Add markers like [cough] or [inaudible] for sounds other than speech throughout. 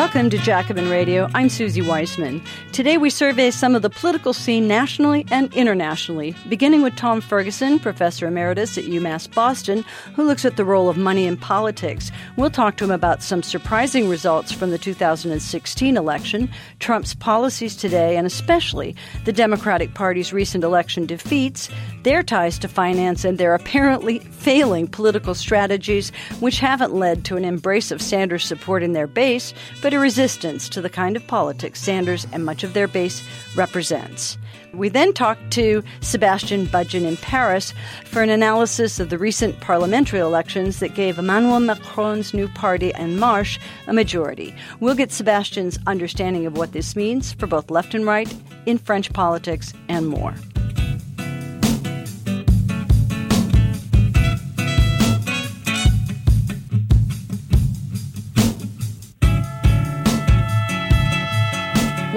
Welcome to Jacobin Radio. I'm Suzi Weissman. Today we survey some of the political scene nationally and internationally, beginning with Tom Ferguson, professor emeritus at UMass Boston, who looks at the role of money in politics. We'll talk to him about some surprising results from the 2016 election, Trump's policies today, and especially the Democratic Party's recent election defeats, their ties to finance, and their apparently failing political strategies, which haven't led to an embrace of Sanders support in their base but a resistance to the kind of politics Sanders and much of their base represents. We then talked to Sebastian Budgen in Paris for an analysis of the recent parliamentary elections that gave Emmanuel Macron's new party, En Marche, a majority. We'll get Sebastian's understanding of what this means for both left and right in French politics and more.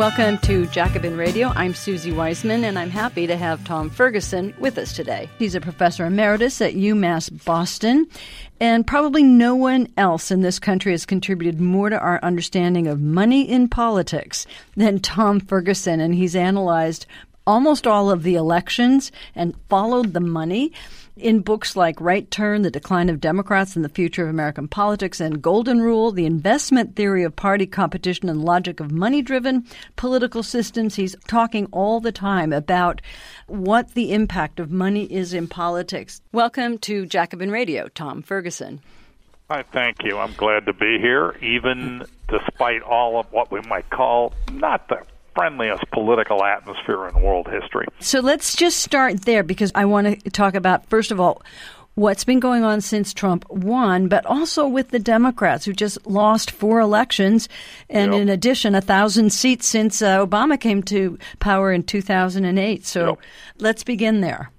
Welcome to Jacobin Radio. I'm Suzi Weissman, and I'm happy to have Tom Ferguson with us today. He's a professor emeritus at UMass Boston, and probably no one else in this country has contributed more to our understanding of money in politics than Tom Ferguson, and he's analyzed almost all of the elections and followed the money in books like Right Turn, The Decline of Democrats and the Future of American Politics, and Golden Rule, The Investment Theory of Party Competition and Logic of Money Driven Political Systems. He's talking all the time about what the impact of money is in politics. Welcome to Jacobin Radio, Tom Ferguson. Hi, thank you. I'm glad to be here, even despite all of what we might call not the friendliest political atmosphere in world history. So let's just start there because I want to talk about, first of all, what's been going on since Trump won, but also with the Democrats who just lost four elections, and yep. in addition, a thousand seats since uh, Obama came to power in 2008. So yep. let's begin there.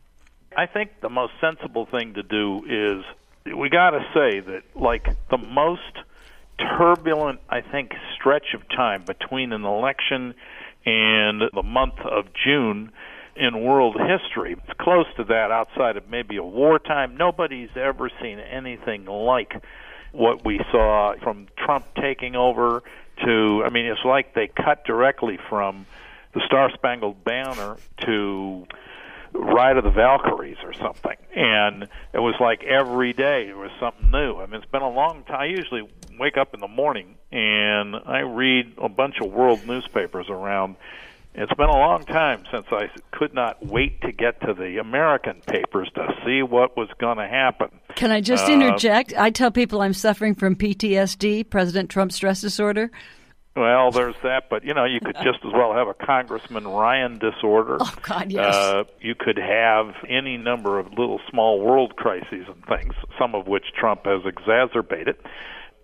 I think the most sensible thing to do is we got to say that, like, the most turbulent, I think, stretch of time between an election and the month of June in world history. It's close to that outside of maybe a wartime. Nobody's ever seen anything like what we saw from Trump taking over to, I mean, it's like they cut directly from the Star Spangled Banner to Ride of the Valkyries or something. And it was like every day there was something new. I mean, it's been a long time. I usually wake up in the morning and I read a bunch of world newspapers around. It's been a long time since I could not wait to get to the American papers to see what was going to happen. Can I just interject? Uh, I tell people I'm suffering from PTSD, President Trump stress disorder. Well, there's that, but you know, you could just as well have a Congressman Ryan disorder. Oh God, yes. Uh, you could have any number of little small world crises and things, some of which Trump has exacerbated.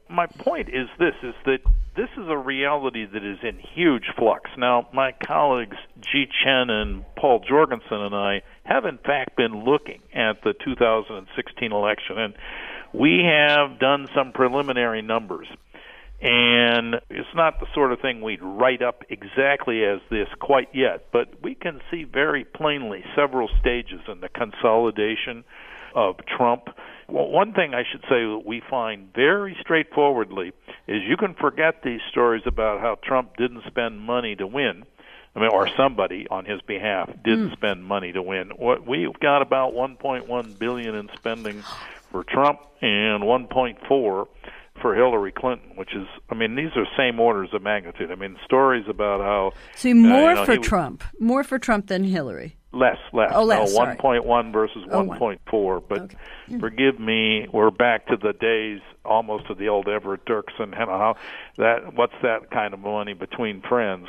My point is this: is that this is a reality that is in huge flux. Now, my colleagues Jie Chen and Paul Jorgensen and I have, in fact, been looking at the 2016 election, and we have done some preliminary numbers and it's not the sort of thing we'd write up exactly as this quite yet, but we can see very plainly several stages in the consolidation of Trump. Well, one thing I should say that we find very straightforwardly is you can forget these stories about how Trump didn't spend money to win. I mean, or somebody on his behalf didn't mm. spend money to win. What we've got about 1.1 billion in spending for Trump and 1.4 for Hillary Clinton, which is, I mean, these are same orders of magnitude. I mean, stories about how. See, more uh, you know, for Trump, more for Trump than Hillary. Less, less. Oh, less. No, 1.1 versus oh, 1.4. But okay. Hmm. forgive me, we're back to the days almost of the old Everett Dirksen. You know, how that what's that kind of money between friends?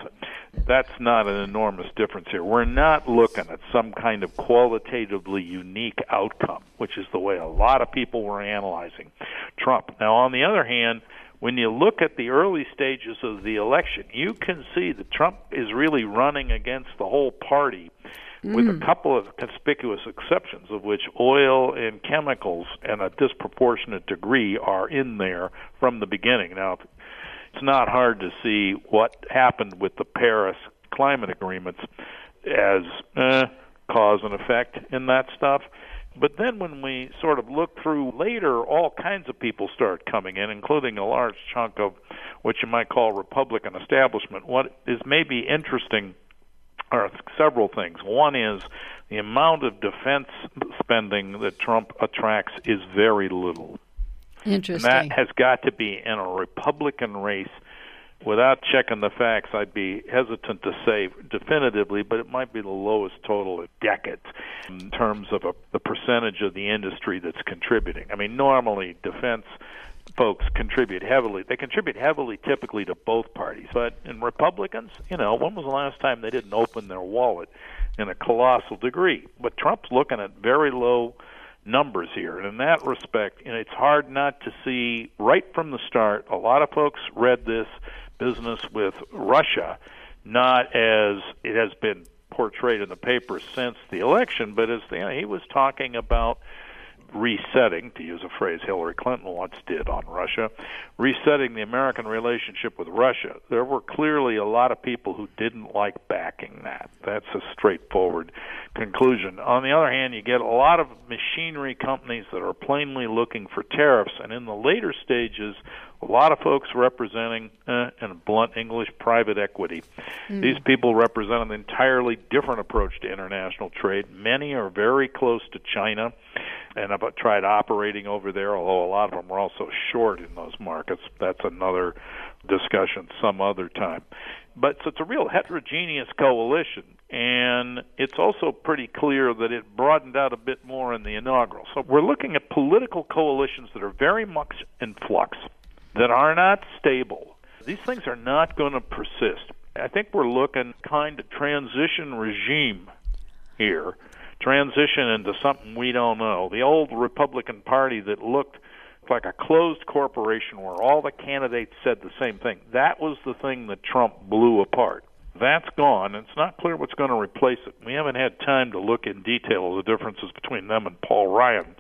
That's not an enormous difference here. We're not looking at some kind of qualitatively unique outcome, which is the way a lot of people were analyzing Trump. Now, on the other hand, when you look at the early stages of the election, you can see that Trump is really running against the whole party with a mm. couple of conspicuous exceptions, of which oil and chemicals and a disproportionate degree are in there from the beginning. Now, it's not hard to see what happened with the Paris climate agreements as eh, cause and effect in that stuff. But then when we sort of look through later, all kinds of people start coming in, including a large chunk of what you might call Republican establishment. What is maybe interesting are several things. One is the amount of defense spending that Trump attracts is very little. Interesting. And that has got to be in a Republican race without checking the facts, I'd be hesitant to say definitively, but it might be the lowest total in decades in terms of a, the percentage of the industry that's contributing. I mean, normally defense folks contribute heavily. They contribute heavily typically to both parties. But in Republicans, you know, when was the last time they didn't open their wallet in a colossal degree? But Trump's looking at very low numbers here. And in that respect, you know, it's hard not to see right from the start. A lot of folks read this business with Russia, not as it has been portrayed in the papers since the election, but as you know, he was talking about resetting, to use a phrase Hillary Clinton once did on Russia, resetting the American relationship with Russia. There were clearly a lot of people who didn't like backing that. That's a straightforward conclusion. On the other hand, you get a lot of machinery companies that are plainly looking for tariffs, and in the later stages, a lot of folks representing, uh, in blunt English, private equity. Mm. These people represent an entirely different approach to international trade. Many are very close to China and have tried operating over there, although a lot of them are also short in those markets. That's another discussion some other time. But so it's a real heterogeneous coalition, and it's also pretty clear that it broadened out a bit more in the inaugural. So we're looking at political coalitions that are very much in flux that are not stable. These things are not going to persist. I think we're looking kind of transition regime here, transition into something we don't know. The old Republican Party that looked like a closed corporation where all the candidates said the same thing. That was the thing that Trump blew apart. That's gone, it's not clear what's going to replace it. We haven't had time to look in detail at the differences between them and Paul Ryan,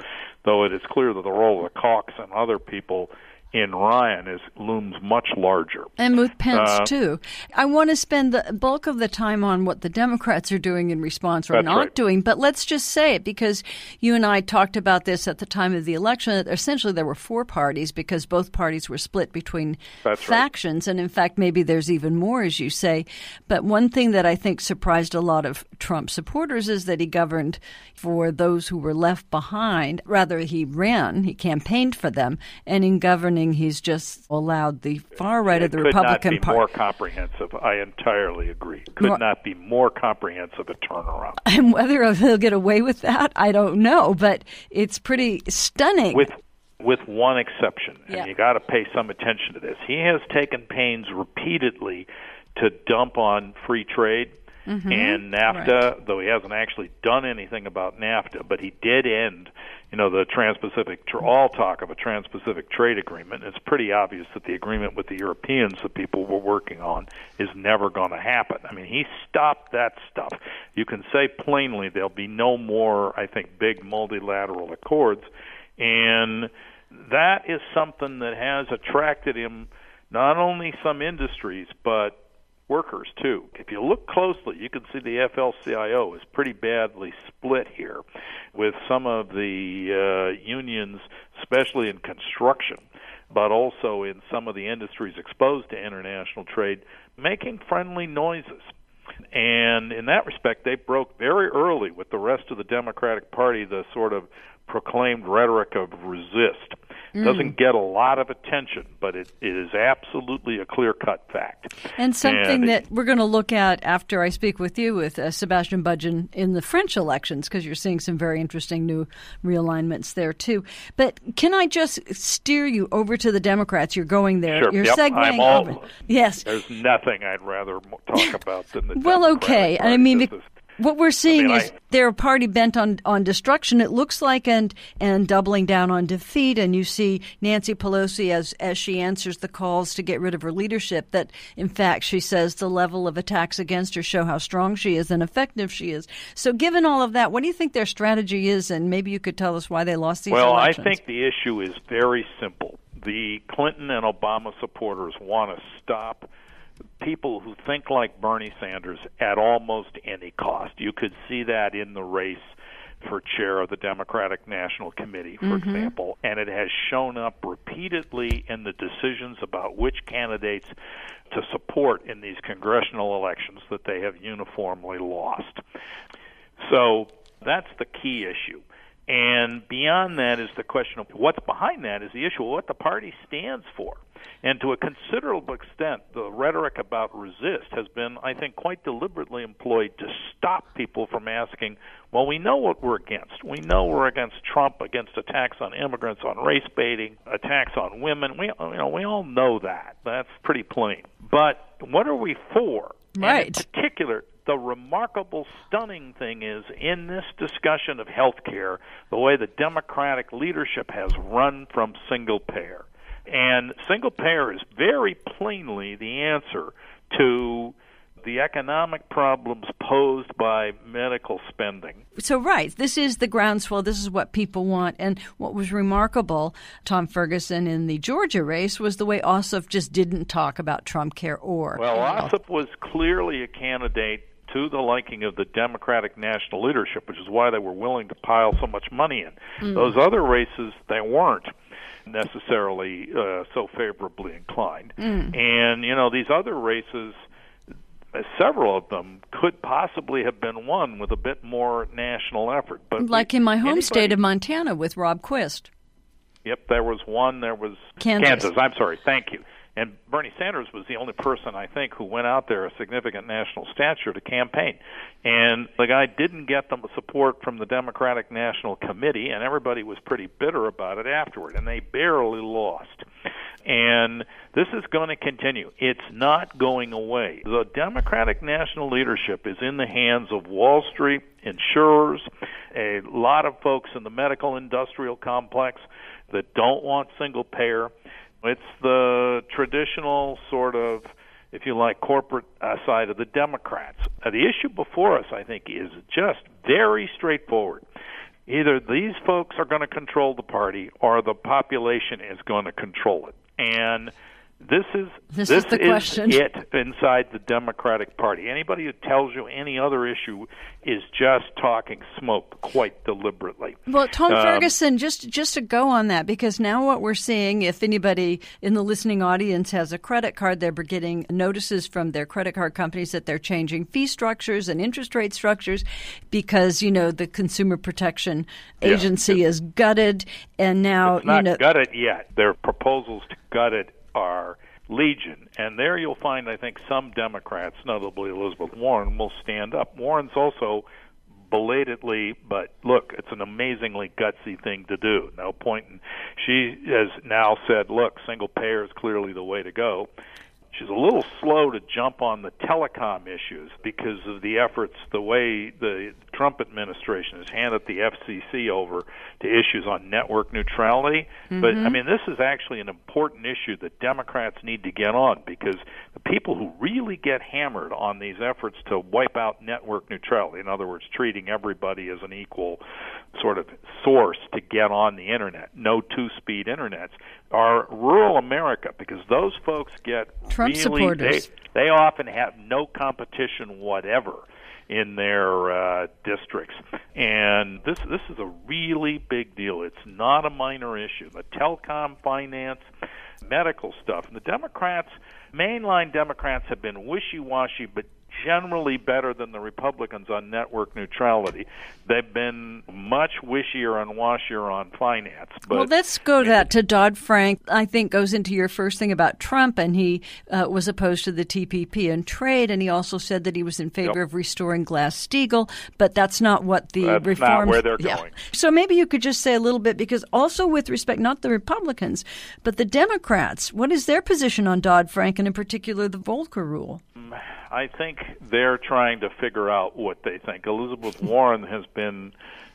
though it is clear that the role of the Kochs and other people in Ryan is looms much larger. And with Pence uh, too. I want to spend the bulk of the time on what the Democrats are doing in response or not right. doing, but let's just say it because you and I talked about this at the time of the election. Essentially, there were four parties because both parties were split between That's factions, right. and in fact, maybe there's even more, as you say. But one thing that I think surprised a lot of Trump supporters is that he governed for those who were left behind. Rather, he ran, he campaigned for them, and in governing he's just allowed the far right it of the could Republican Party. more comprehensive. I entirely agree. Could more, not be more comprehensive a turnaround. And whether he'll get away with that, I don't know. But it's pretty stunning. With with one exception, and yeah. you got to pay some attention to this. He has taken pains repeatedly to dump on free trade mm-hmm. and NAFTA, right. though he hasn't actually done anything about NAFTA, but he did end you know the Trans-Pacific all talk of a Trans-Pacific trade agreement. It's pretty obvious that the agreement with the Europeans that people were working on is never going to happen. I mean, he stopped that stuff. You can say plainly there'll be no more, I think, big multilateral accords, and that is something that has attracted him not only some industries but workers too. If you look closely, you can see the AFL-CIO is pretty badly split here, with some of the uh, unions, especially in construction, but also in some of the industries exposed to international trade, making friendly noises. And in that respect, they broke very early with the rest of the Democratic Party the sort of proclaimed rhetoric of resist. Mm. Doesn't get a lot of attention, but it, it is absolutely a clear cut fact. And something and that it, we're going to look at after I speak with you with uh, Sebastian Budgen in the French elections, because you're seeing some very interesting new realignments there too. But can I just steer you over to the Democrats? You're going there. Sure. You're yep. segueing all, over. Yes. There's nothing I'd rather talk about than the. [laughs] well, okay. Party. I mean, what we're seeing I mean, is I, they're a party bent on, on destruction. It looks like and and doubling down on defeat. And you see Nancy Pelosi as as she answers the calls to get rid of her leadership. That in fact she says the level of attacks against her show how strong she is and effective she is. So given all of that, what do you think their strategy is? And maybe you could tell us why they lost these well, elections. I think the issue is very simple. The Clinton and Obama supporters want to stop people who think like Bernie Sanders at almost any cost. You could see that in the race for chair of the Democratic National Committee, for mm-hmm. example, and it has shown up repeatedly in the decisions about which candidates to support in these congressional elections that they have uniformly lost. So that's the key issue. And beyond that is the question of what's behind that is the issue of what the party stands for. And to a considerable extent, the rhetoric about resist has been, I think, quite deliberately employed to stop people from asking, well, we know what we're against. We know we're against Trump, against attacks on immigrants, on race baiting, attacks on women. We, you know, we all know that. That's pretty plain. But what are we for? Right. And in particular, the remarkable, stunning thing is in this discussion of health care, the way the Democratic leadership has run from single payer. And single payer is very plainly the answer to the economic problems posed by medical spending. So, right, this is the groundswell. This is what people want. And what was remarkable, Tom Ferguson in the Georgia race, was the way Ossoff just didn't talk about Trump care or. Well, Ossoff was clearly a candidate to the liking of the Democratic national leadership, which is why they were willing to pile so much money in. Mm. Those other races, they weren't necessarily uh, so favorably inclined. Mm. And, you know, these other races, several of them could possibly have been won with a bit more national effort. But like in my home anybody, state of Montana with Rob Quist. Yep, there was one. There was Kansas. Kansas. I'm sorry. Thank you. And Bernie Sanders was the only person I think who went out there a significant national stature to campaign. And the guy didn't get the support from the Democratic National Committee, and everybody was pretty bitter about it afterward, and they barely lost. And this is going to continue. It's not going away. The Democratic national leadership is in the hands of Wall Street, insurers, a lot of folks in the medical industrial complex that don't want single payer it's the traditional sort of, if you like, corporate uh, side of the Democrats. Uh, the issue before us, I think, is just very straightforward. Either these folks are going to control the party or the population is going to control it. And this is this, this is the question. it inside the Democratic Party. Anybody who tells you any other issue is just talking smoke, quite deliberately. Well, Tom um, Ferguson, just just to go on that, because now what we're seeing, if anybody in the listening audience has a credit card, they're getting notices from their credit card companies that they're changing fee structures and interest rate structures because you know the Consumer Protection Agency yeah, is gutted, and now it's not you know gutted yet. There are proposals to gut it are legion. And there you'll find, I think, some Democrats, notably Elizabeth Warren, will stand up. Warren's also belatedly, but look, it's an amazingly gutsy thing to do. No point in. She has now said, look, single payer is clearly the way to go. She's a little slow to jump on the telecom issues because of the efforts, the way the Trump administration has handed the FCC over to issues on network neutrality. Mm-hmm. But I mean, this is actually an important issue that Democrats need to get on because the people who really get hammered on these efforts to wipe out network neutrality, in other words, treating everybody as an equal sort of source to get on the internet, no two-speed internets, are rural America because those folks get Trump really, supporters. They, they often have no competition whatever in their uh, districts. And this this is a really big deal. It's not a minor issue. The telecom, finance, medical stuff. And the Democrats, mainline Democrats, have been wishy-washy, but generally better than the Republicans on network neutrality. They've been much wishier and washier on finance. But well, let's go that to Dodd Frank. I think goes into your first thing about Trump, and he uh, was opposed to the TPP and trade, and he also said that he was in favor yep. of restoring Glass Steagall, but that's not what the that's reforms. Not where they're yeah. going. So maybe you could just say a little bit because also with respect, not the Republicans, but the Democrats. What is their position on Dodd Frank, and in particular the Volcker rule? I think they're trying to figure out what they think. Elizabeth [laughs] Warren has been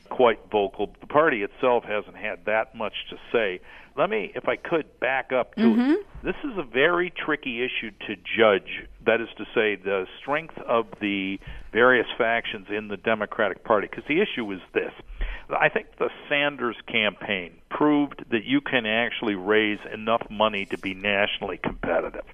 quite vocal. The party itself hasn't had that much to say. Let me, if I could, back up to mm-hmm. This is a very tricky issue to judge. That is to say, the strength of the various factions in the Democratic Party. Because the issue is this I think the Sanders campaign proved that you can actually raise enough money to be nationally competitive.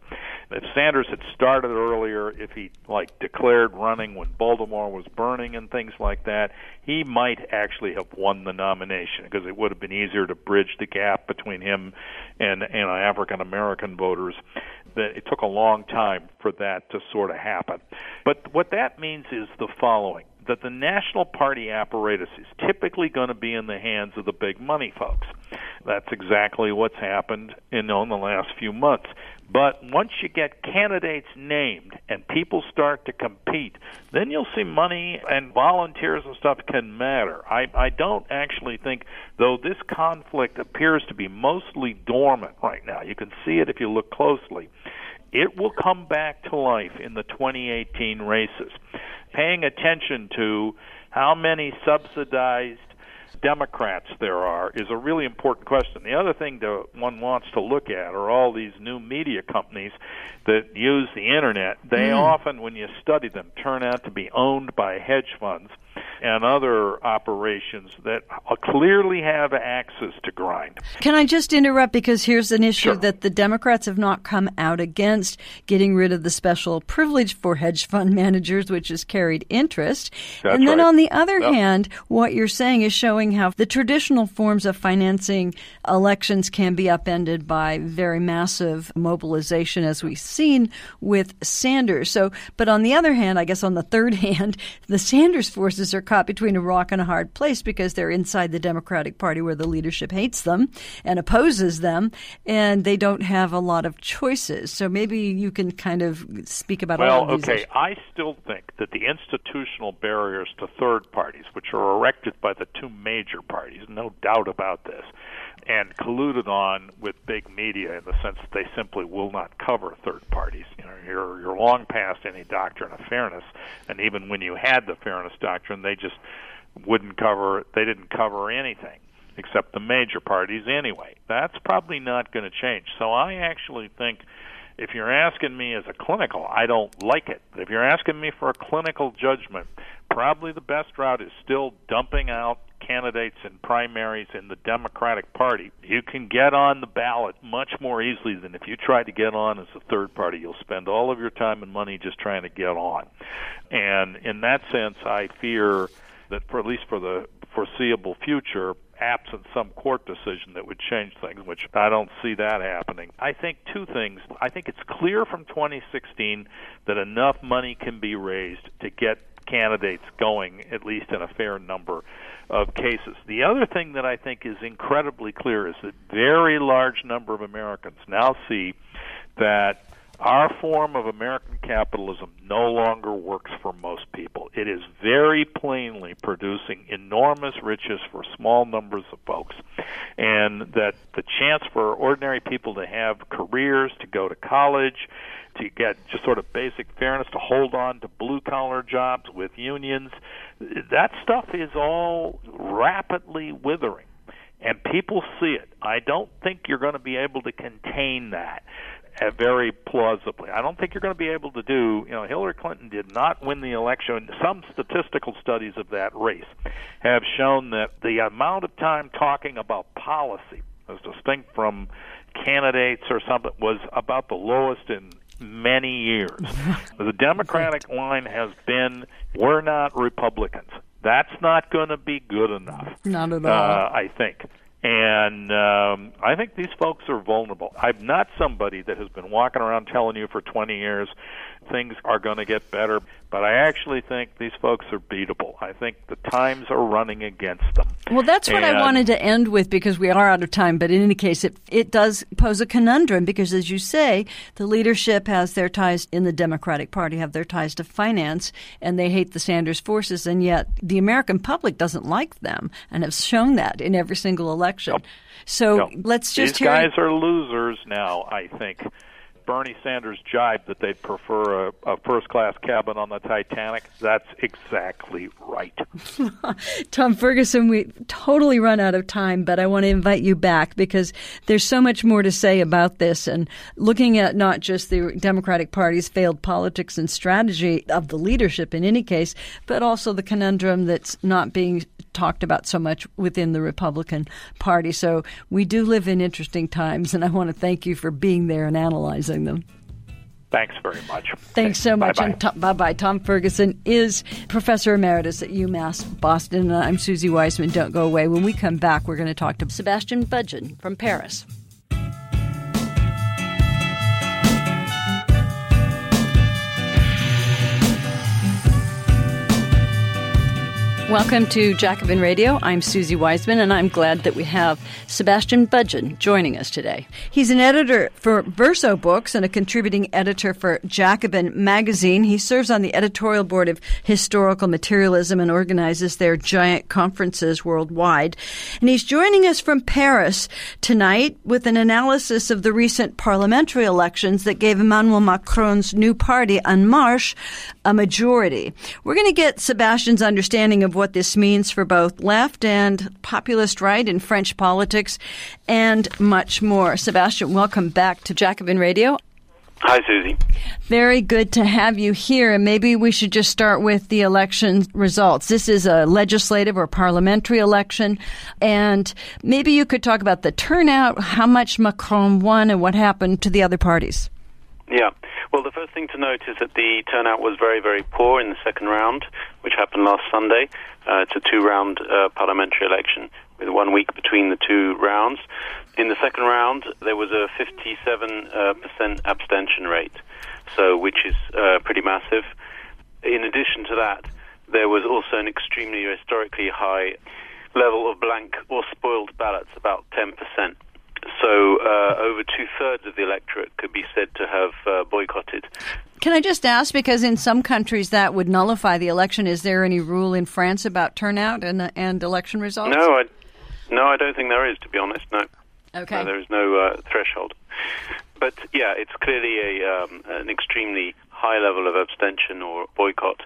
If Sanders had started earlier, if he like declared running when Baltimore was burning and things like that, he might actually have won the nomination because it would have been easier to bridge the gap between him and and African American voters. That it took a long time for that to sort of happen. But what that means is the following that the national party apparatus is typically going to be in the hands of the big money folks. That's exactly what's happened in, the last few months. But once you get candidates named and people start to compete, then you'll see money and volunteers and stuff can matter. I, I don't actually think, though this conflict appears to be mostly dormant right now, you can see it if you look closely, it will come back to life in the 2018 races paying attention to how many subsidized Democrats there are is a really important question. The other thing that one wants to look at are all these new media companies that use the internet. They mm. often, when you study them, turn out to be owned by hedge funds and other operations that clearly have axes to grind. Can I just interrupt because here's an issue sure. that the Democrats have not come out against getting rid of the special privilege for hedge fund [laughs] managers, which is carried interest. That's and then right. on the other yep. hand, what you're saying is showing how the traditional forms of financing elections can be upended by very massive mobilization, as we've seen with Sanders. So, but on the other hand, I guess on the third [laughs] hand, the Sanders forces are caught between a rock and a hard place because they're inside the Democratic Party where the leadership hates them and opposes them, and they don't have a lot of choices. So maybe you can kind of speak about well, all of these. okay. Issues. I still think that the institutional barriers to third parties, which are erected by the two major parties, no doubt about this, and colluded on with big media in the sense that they simply will not cover third parties. You know, you're you're long past any doctrine of fairness, and even when you had the fairness doctrine, they just wouldn't cover. They didn't cover anything except the major parties anyway. That's probably not going to change. So I actually think if you're asking me as a clinical, I don't like it. But if you're asking me for a clinical judgment, probably the best route is still dumping out candidates in primaries in the Democratic Party, you can get on the ballot much more easily than if you try to get on as a third party. You'll spend all of your time and money just trying to get on. And in that sense, I fear that for at least for the foreseeable future, absent some court decision that would change things, which I don't see that happening. I think two things. I think it's clear from 2016 that enough money can be raised to get candidates going, at least in a fair number of cases. The other thing that I think is incredibly clear is that very large number of Americans now see that our form of American capitalism no longer works for most people. It is very plainly producing enormous riches for small numbers of folks. And that the chance for ordinary people to have careers, to go to college, to get just sort of basic fairness, to hold on to blue collar jobs with unions, that stuff is all rapidly withering. And people see it. I don't think you're going to be able to contain that very plausibly. I don't think you're going to be able to do, you know, Hillary Clinton did not win the election. Some statistical studies of that race have shown that the amount of time talking about policy, as distinct from candidates or something, was about the lowest in many years. [laughs] the Democratic line has been we're not Republicans. That's not going to be good enough. Not at all. Uh, I think. And um, I think these folks are vulnerable. I'm not somebody that has been walking around telling you for 20 years things are going to get better, but I actually think these folks are beatable. I think the times are running against them. Well, that's what and, I wanted to end with because we are out of time. But in any case, it it does pose a conundrum because, as you say, the leadership has their ties in the Democratic Party, have their ties to finance, and they hate the Sanders forces, and yet the American public doesn't like them and have shown that in every single election. Nope. So nope. let's just these hear. guys are losers now. I think. Bernie Sanders jibed that they'd prefer a, a first class cabin on the Titanic. That's exactly right. [laughs] Tom Ferguson, we totally run out of time, but I want to invite you back because there's so much more to say about this and looking at not just the Democratic Party's failed politics and strategy of the leadership in any case, but also the conundrum that's not being talked about so much within the Republican Party. So we do live in interesting times, and I want to thank you for being there and analyzing them. Thanks very much. Thanks so much. Bye bye. Bye bye. Tom Ferguson is professor emeritus at UMass Boston. And I'm Suzi Weissman. Don't go away. When we come back, we're going to talk to Sebastian Budgen from Paris. Welcome to Jacobin Radio. I'm Suzi Weissman, and I'm glad that we have Sebastian Budgen joining us today. He's an editor for Verso Books and a contributing editor for Jacobin Magazine. He serves on the editorial board of Historical Materialism and organizes their giant conferences worldwide. And he's joining us from Paris tonight with an analysis of the recent parliamentary elections that gave Emmanuel Macron's new party, En Marche, a majority. We're going to get Sebastian's understanding of what this means for both left and populist right in French politics and much more. Sebastian, welcome back to Jacobin Radio. Hi, Suzi. Very good to have you here. And maybe we should just start with the election results. This is a legislative or parliamentary election. And maybe you could talk about the turnout, how much Macron won, and what happened to the other parties. Yeah. Well, the first thing to note is that the turnout was very, very poor in the second round, which happened last Sunday. Uh, it's a two round uh, parliamentary election with one week between the two rounds. In the second round, there was a 57% uh, abstention rate, so which is uh, pretty massive. In addition to that, there was also an extremely historically high level of blank or spoiled ballots, about 10%. So uh, over two thirds of the electorate could be said to have uh, boycotted. Can I just ask, because in some countries that would nullify the election, is there any rule in France about turnout and, and election results? No, I, no, I don't think there is, to be honest, no. Okay. No, there is no uh, threshold. But yeah, it's clearly a, um, an extremely high level of abstention or boycott.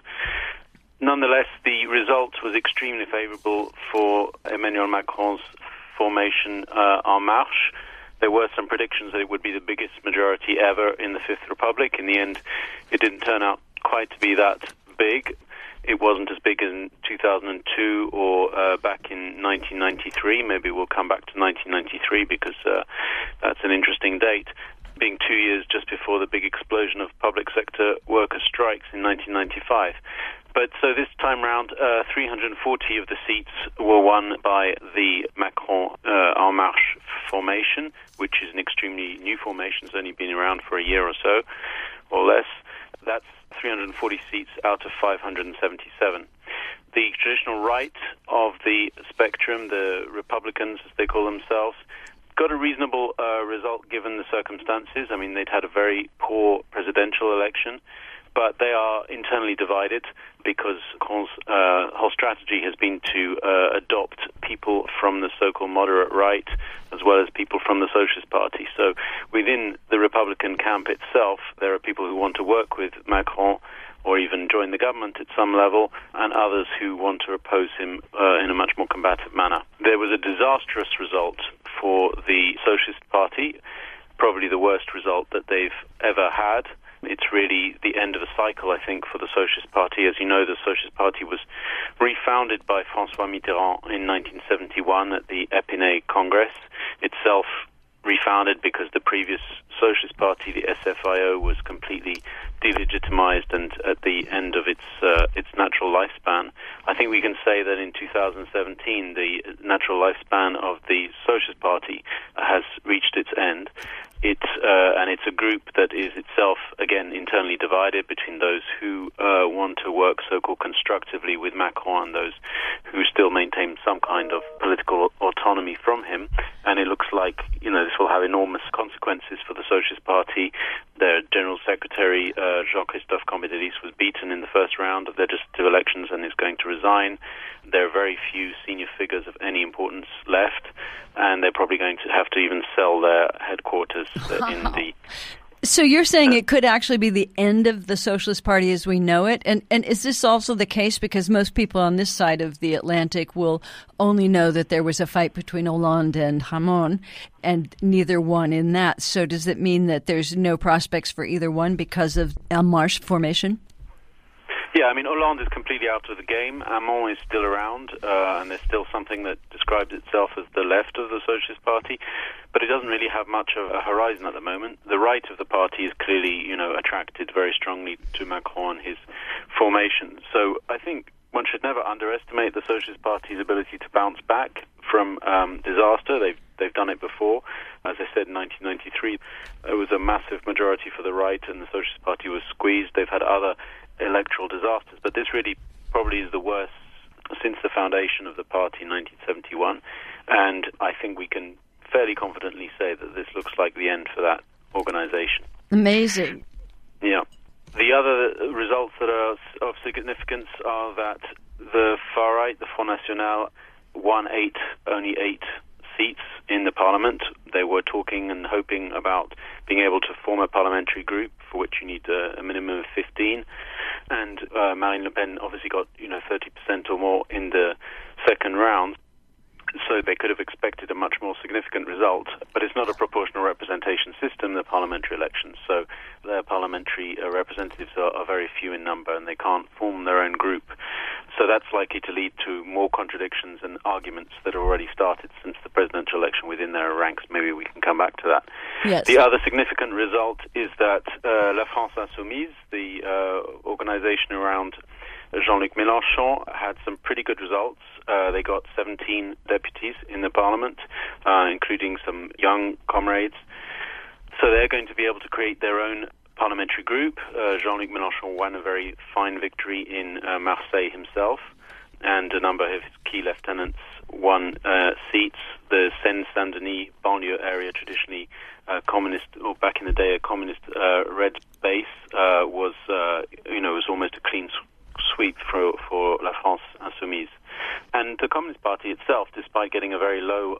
Nonetheless, the result was extremely favorable for Emmanuel Macron's formation uh, En Marche. There were some predictions that it would be the biggest majority ever in the Fifth Republic. In the end, it didn't turn out quite to be that big. It wasn't as big as in 2002 or uh, back in 1993. Maybe we'll come back to 1993 because uh, that's an interesting date being two years just before the big explosion of public sector worker strikes in 1995. But so this time round, uh, 340 of the seats were won by the Macron uh, En Marche formation, which is an extremely new formation. It's only been around for a year or so, or less. That's 340 seats out of 577. The traditional right of the spectrum, the Republicans, as they call themselves, got a reasonable uh, result given the circumstances. I mean, they'd had a very poor presidential election but they are internally divided because Macron's uh, whole strategy has been to uh, adopt people from the so-called moderate right as well as people from the Socialist Party. So within the Republican camp itself, there are people who want to work with Macron or even join the government at some level, and others who want to oppose him uh, in a much more combative manner. There was a disastrous result for the Socialist Party, probably the worst result that they've ever had. It's really the end of a cycle, I think, for the Socialist Party. As you know, the Socialist Party was refounded by Francois Mitterrand in 1971 at the Epinay Congress, itself refounded because the previous Socialist Party, the SFIO, was completely delegitimized and at the end of its uh, its natural lifespan. I think we can say that in 2017, the natural lifespan of the Socialist Party has reached its end. It uh, and it's a group that is itself again internally divided between those who uh, want to work so-called constructively with Macron and those who still maintain some kind of political autonomy from him. And it looks like you know this will have enormous consequences for the Socialist Party. Their General Secretary uh, Jean-Christophe Cambadélis was beaten in the first round of legislative elections and is going to resign. There are very few senior figures of and they're probably going to have to even sell their headquarters uh, [laughs] in the so you're saying it could actually be the end of the Socialist Party as we know it, and and is this also the case because most people on this side of the Atlantic will only know that there was a fight between Hollande and Hamon, and neither one in that. So does it mean that there's no prospects for either one because of En Marche formation? Yeah, I mean, Hollande is completely out of the game. Hamon is still around, uh, and there's still something that describes itself as the left of the Socialist Party, but it doesn't really have much of a horizon at the moment. The right of the party is clearly, you know, attracted very strongly to Macron and his formation. So I think one should never underestimate the Socialist Party's ability to bounce back from um, disaster. They've they've done it before. As I said in 1993, it was a massive majority for the right, and the Socialist Party was squeezed. They've had other electoral disasters, but this really probably is the worst since the foundation of the party in 1971. And I think we can fairly confidently say that this looks like the end for that organization. Amazing. Yeah. The other results that are of significance are that the far right, the Front National, won eight, only eight seats in the parliament. They were talking and hoping about being able to form a parliamentary group for which you need a, a minimum of 15. And uh, Marine Le Pen obviously got you know 30% or more in the second round so they could have expected a much more significant result. But it's not a proportional representation system, the parliamentary elections. So their parliamentary uh, representatives are, are, very few in number and they can't form their own group. So that's likely to lead to more contradictions and arguments that have already started since the presidential election within their ranks. Maybe we can come back to that. Yes. The other significant result is that uh, La France Insoumise, the uh, organization around Jean-Luc Mélenchon had some pretty good results. Uh, they got 17 deputies in the parliament, uh, including some young comrades. So they're going to be able to create their own parliamentary group. Uh, Jean-Luc Mélenchon won a very fine victory in uh, Marseille himself, and a number of his key lieutenants won uh, seats. The Seine-Saint-Denis banlieue area, traditionally uh, communist, or back in the day, a communist red base, was you know was almost a clean sweep for, for La France Insoumise. And the Communist Party itself, despite getting a very low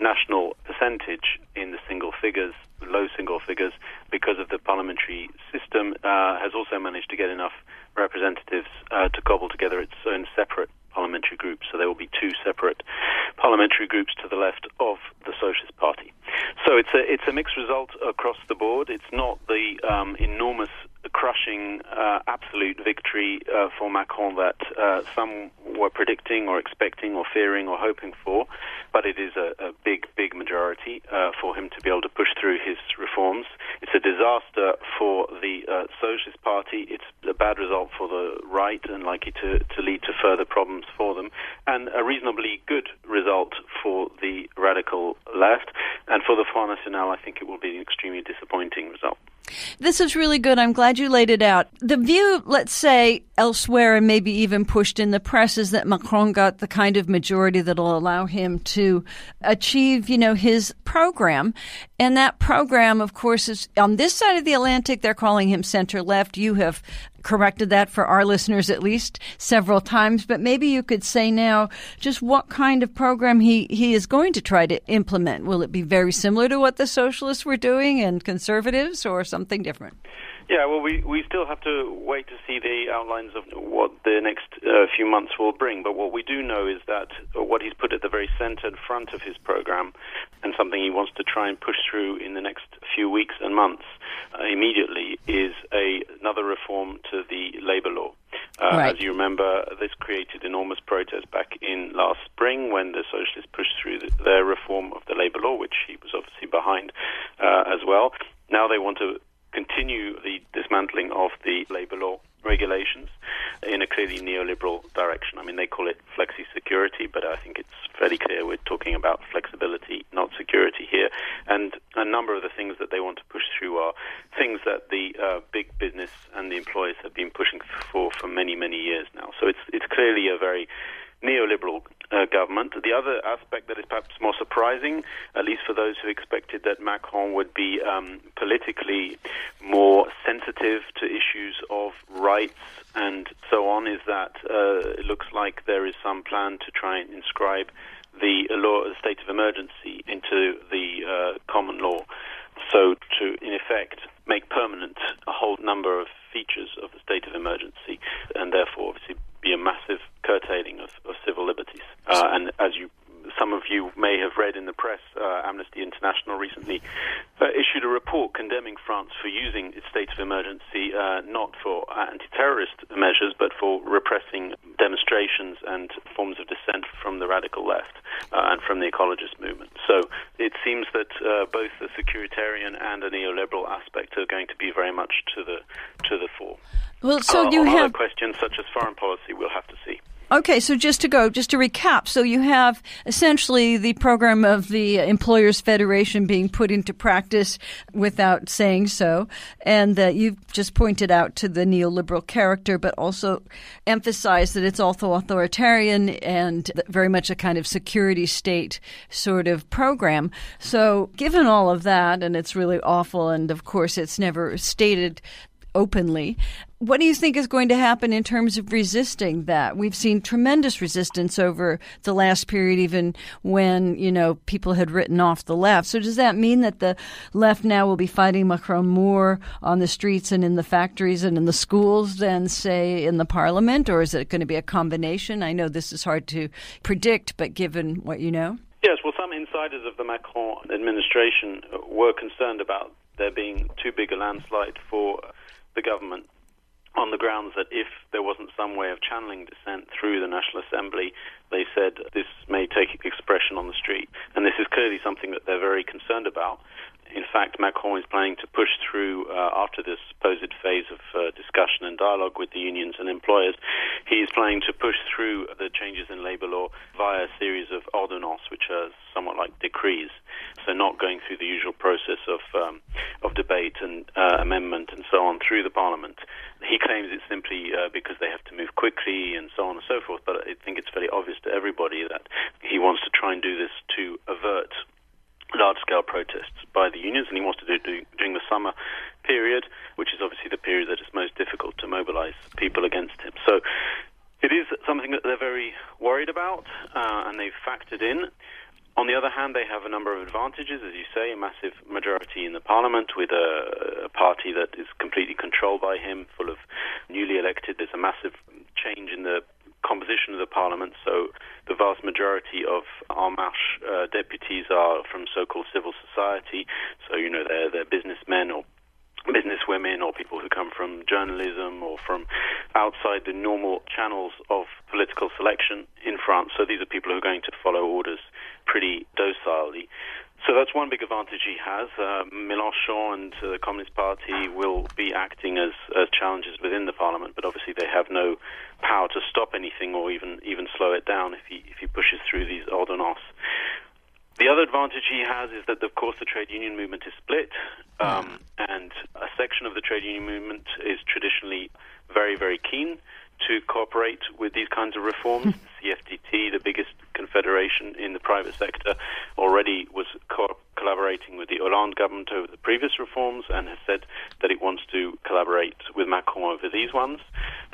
national percentage in the single figures, low single figures, because of the parliamentary system, uh, has also managed to get enough representatives uh, to cobble together its own separate parliamentary groups. So there will be two separate parliamentary groups to the left of the Socialist Party. So it's a it's a mixed result across the board. It's not the um, enormous crushing uh, absolute victory uh, for Macron that uh, some were predicting or expecting or fearing or hoping for, but it is a, a big, big majority uh, for him to be able to push through his reforms. It's a disaster for the uh, Socialist Party. It's a bad result for the right and likely to, to lead to further problems for them, and a reasonably good result for the radical left. And for the Front National, I think it will be an extremely disappointing result. This is really good. I'm glad you laid it out. The view, let's say, elsewhere and maybe even pushed in the press is that Macron got the kind of majority that'll allow him to achieve, you know, his program. And that program, of course, is on this side of the Atlantic, they're calling him center left. You have corrected that for our listeners at least several times, but maybe you could say now just what kind of program he, he is going to try to implement. Will it be very similar to what the socialists were doing and conservatives or something different? Yeah, well, we, we still have to wait to see the outlines of what the next uh, few months will bring. But what we do know is that what he's put at the very centered front of his program, and something he wants to try and push through in the next few weeks and months uh, immediately, is a, another reform to the labor law. Uh, right. As you remember, this created enormous protest back in last spring when the socialists pushed through the, their reform of the labor law, which he was obviously behind uh, as well. Now they want to continue the dismantling of the labor law regulations in a clearly neoliberal direction. I mean, they call it flexi security, but I think it's fairly clear we're talking about flexibility, not security here. And a number of the things that they want to push through are things that the uh, big business and the employers have been pushing for for many, many years now. So it's it's clearly a very neoliberal uh, government. The other aspect that is perhaps more surprising, at least for those who expected that Macron would be um, politically more sensitive to issues of rights and so on, is that uh, it looks like there is some plan to try and inscribe the law, the state of emergency, into the uh, common law. So to, in effect, make permanent a whole number of features of the state of emergency, and therefore, obviously, be a massive curtailing of, of civil liberties. Uh, and as you, some of you may have read in the press, uh, Amnesty International recently uh, issued a report condemning France for using its state of emergency uh, not for anti-terrorist measures, but for repressing demonstrations and forms of dissent from the radical left uh, and from the ecologist movement. So it seems that uh, both the securitarian and a neoliberal aspect are going to be very much to the to the fore. Well, so uh, you have other questions such as foreign policy, we'll have to see. Okay, so just to go, just to recap, so you have essentially the program of the Employers Federation being put into practice without saying so, and that you've just pointed out to the neoliberal character, but also emphasized that it's also authoritarian and very much a kind of security state sort of program. So, given all of that, and it's really awful, and of course it's never stated openly. What do you think is going to happen in terms of resisting that? We've seen tremendous resistance over the last period, even when, you know, people had written off the left. So does that mean that the left now will be fighting Macron more on the streets and in the factories and in the schools than, say, in the parliament? Or is it going to be a combination? I know this is hard to predict, but given what you know. Yes, well, some insiders of the Macron administration were concerned about there being too big a landslide for the government on the grounds that if there wasn't some way of channeling dissent through the National Assembly, they said this may take expression on the street. And this is clearly something that they're very concerned about. In fact, Macron is planning to push through, uh, after this supposed phase of uh, discussion and dialogue with the unions and employers, he is planning to push through the changes in labor law via a series of ordonnances, which are somewhat like decrees. So not going through the usual process of um, of debate and uh, amendment and so on through the parliament. He claims it's simply uh, because they have to move quickly and so on and so forth. But I think it's very obvious to everybody that he wants to try and do this to protests by the unions, and he wants to do it during the summer period, which is obviously the period that is most difficult to mobilize people against him. So it is something that they're very worried about, uh, and they've factored in. On the other hand, they have a number of advantages, as you say, a massive majority in the parliament with a, a, party that is completely controlled by him, full of newly elected. There's a massive change in the composition of the parliament. So the vast majority of En Marche uh, deputies are from so-called civil society. So you know they're they're businessmen or businesswomen or people who come from journalism or from outside the normal channels of political selection in France. So these are people who are going to follow orders pretty docilely. So that's one big advantage he has. Uh, Mélenchon and uh, the Communist Party will be acting as, as challenges within the parliament, but obviously they have no power to stop anything or even even slow it down if he if he pushes through these ordonnances. The other advantage he has is that, of course, the trade union movement is split, um, and a section of the trade union movement is traditionally very, very keen to cooperate with these kinds of reforms. the CFDT, the biggest confederation in the private sector, already was co- collaborating with the Hollande government over the previous reforms and has said that it wants to collaborate with Macron over these ones.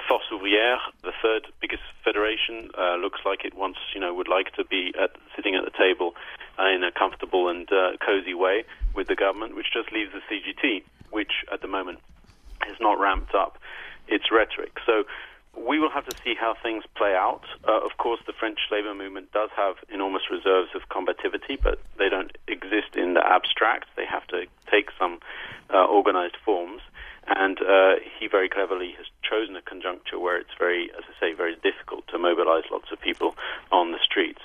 Force Ouvrière, the third biggest federation, uh, looks like it wants, you know, would like to be at, sitting at the table uh, in a comfortable and uh, cozy way with the government, which just leaves the CGT, which at the moment has not ramped up its rhetoric. So we will have to see how things play out. Uh, of course, the French labor movement does have enormous reserves of combativity, but they don't exist in the abstract. They have to take some uh, organized forms. And uh, he very cleverly has chosen a conjuncture where it's very, as I say, very difficult to mobilize lots of people on the streets.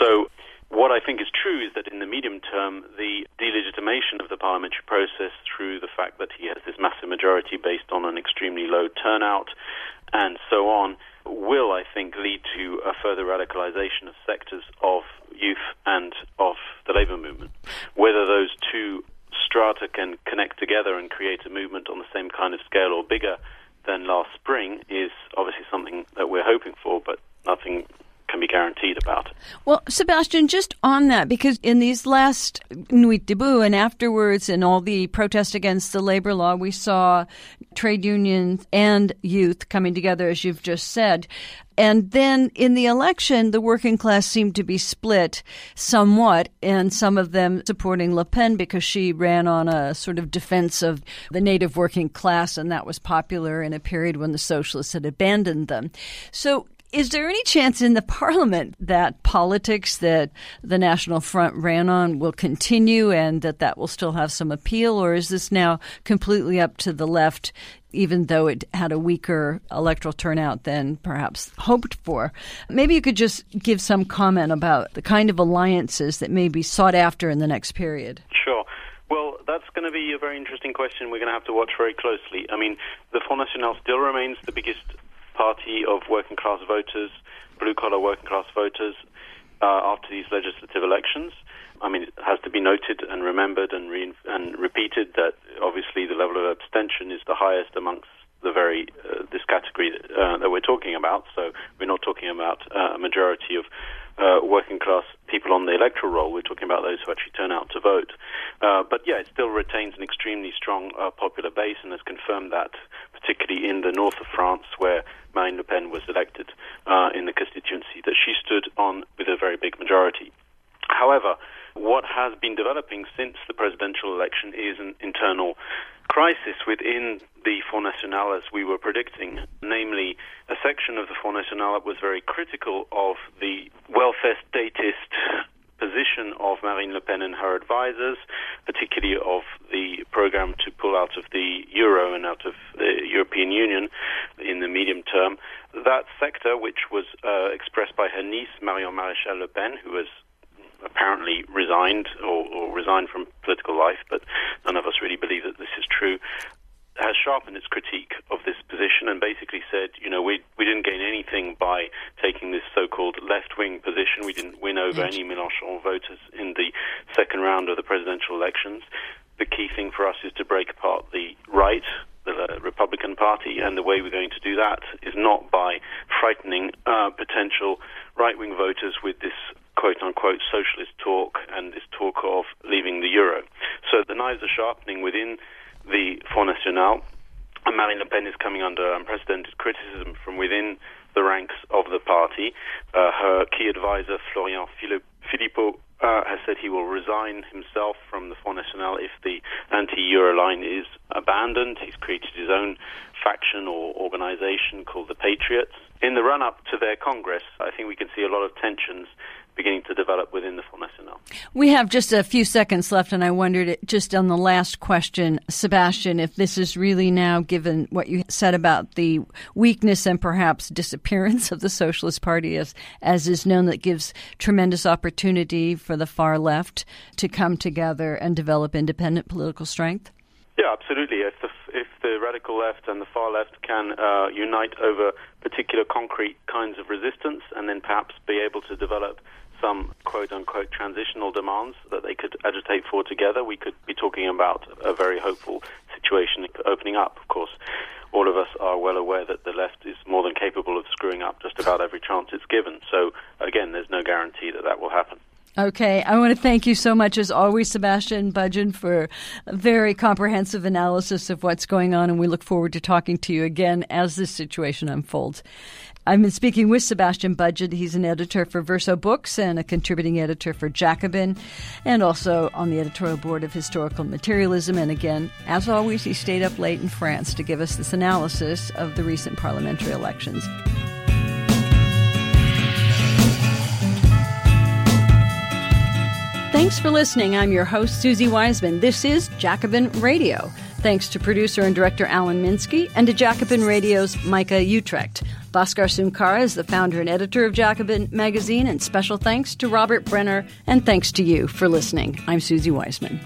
So what I think is true is that in the medium term, the delegitimation of the parliamentary process through the fact that he has this massive majority based on an extremely low turnout and so on will, I think, lead to a further radicalization of sectors of youth and of the labor movement. Whether those two strata can connect together and create a movement on the same kind of scale or bigger than last spring is obviously something that we're hoping for, but nothing can be guaranteed about. Well, Sebastian, just on that, because in these last Nuit debout and afterwards, and all the protest against the labor law, we saw trade unions and youth coming together, as you've just said. And then in the election, the working class seemed to be split somewhat, and some of them supporting Le Pen because she ran on a sort of defense of the native working class, and that was popular in a period when the socialists had abandoned them. So Is there any chance in the parliament that politics that the National Front ran on will continue and that that will still have some appeal, or is this now completely up to the left? Even though it had a weaker electoral turnout than perhaps hoped for. Maybe you could just give some comment about the kind of alliances that may be sought after in the next period. Sure. Well, that's going to be a very interesting question we're going to have to watch very closely. I mean, the Front National still remains the biggest party of working class voters, blue collar working class voters, uh, after these legislative elections. I mean, it has to be noted and remembered and, re- and repeated that obviously the level of abstention is the highest amongst the very uh, this category uh, that we're talking about. So we're not talking about uh, a majority of uh, working class people on the electoral roll. We're talking about those who actually turn out to vote. Uh, but yeah, it still retains an extremely strong popular base and has confirmed that, particularly in the north of France, where Marine Le Pen was elected uh, in the constituency that she stood on with a very big majority. However, what has been developing since the presidential election is an internal crisis within the Front National as we were predicting. Namely, a section of the Front National was very critical of the welfare statist position of Marine Le Pen and her advisors, particularly of the program to pull out of the euro and out of the European Union in the medium term. That sector, which was uh, expressed by her niece, Marion Maréchal Le Pen, who was apparently resigned or, or resigned from political life, but none of us really believe that this is true has sharpened its critique of this position and basically said, you know, we we didn't gain anything by taking this so-called left-wing position. We didn't win over yes. any Mélenchon voters in the second round of the presidential elections. The key thing for us is to break apart the right, the Republican Party, and the way we're going to do that is not by frightening uh, potential right-wing voters with this quote unquote socialist talk and this talk of leaving the euro. So the knives are sharpening within the Front National. And Marine Le Pen is coming under unprecedented criticism from within the ranks of the party. Uh, her key advisor, Florian Philippot, uh, has said he will resign himself from the Front National if the anti-Euro line is abandoned. He's created his own faction or organization called the Patriots. In the run-up to their Congress, I think we can see a lot of tensions beginning to develop within the Front National. We have just a few seconds left, and I wondered just on the last question, Sebastian, if this is really now, given what you said about the weakness and perhaps disappearance [laughs] of the Socialist Party, as, as is known, that gives tremendous opportunity for the far left to come together and develop independent political strength? Yeah, absolutely. If the, if the radical left and the far left can uh, unite over particular concrete kinds of resistance and then perhaps be able to develop some quote unquote transitional demands that they could agitate for together, we could be talking about a very hopeful situation opening up. Of course, all of us are well aware that the left is more than capable of screwing up just about every chance it's given. So, again, there's no guarantee that that will happen. Okay, I want to thank you so much, as always, Sebastian Budgen, for a very comprehensive analysis of what's going on, and we look forward to talking to you again as this situation unfolds. I've been speaking with Sebastian Budgen. He's an editor for Verso Books and a contributing editor for Jacobin, and also on the editorial board of Historical Materialism. And again, as always, he stayed up late in France to give us this analysis of the recent parliamentary elections. Thanks for listening. I'm your host, Suzi Weissman. This is Jacobin Radio. Thanks to producer and director Alan Minsky and to Jacobin Radio's Micah Uetricht. Bhaskar Sunkara is the founder and editor of Jacobin Magazine, and special thanks to Robert Brenner, and thanks to you for listening. I'm Suzi Weissman.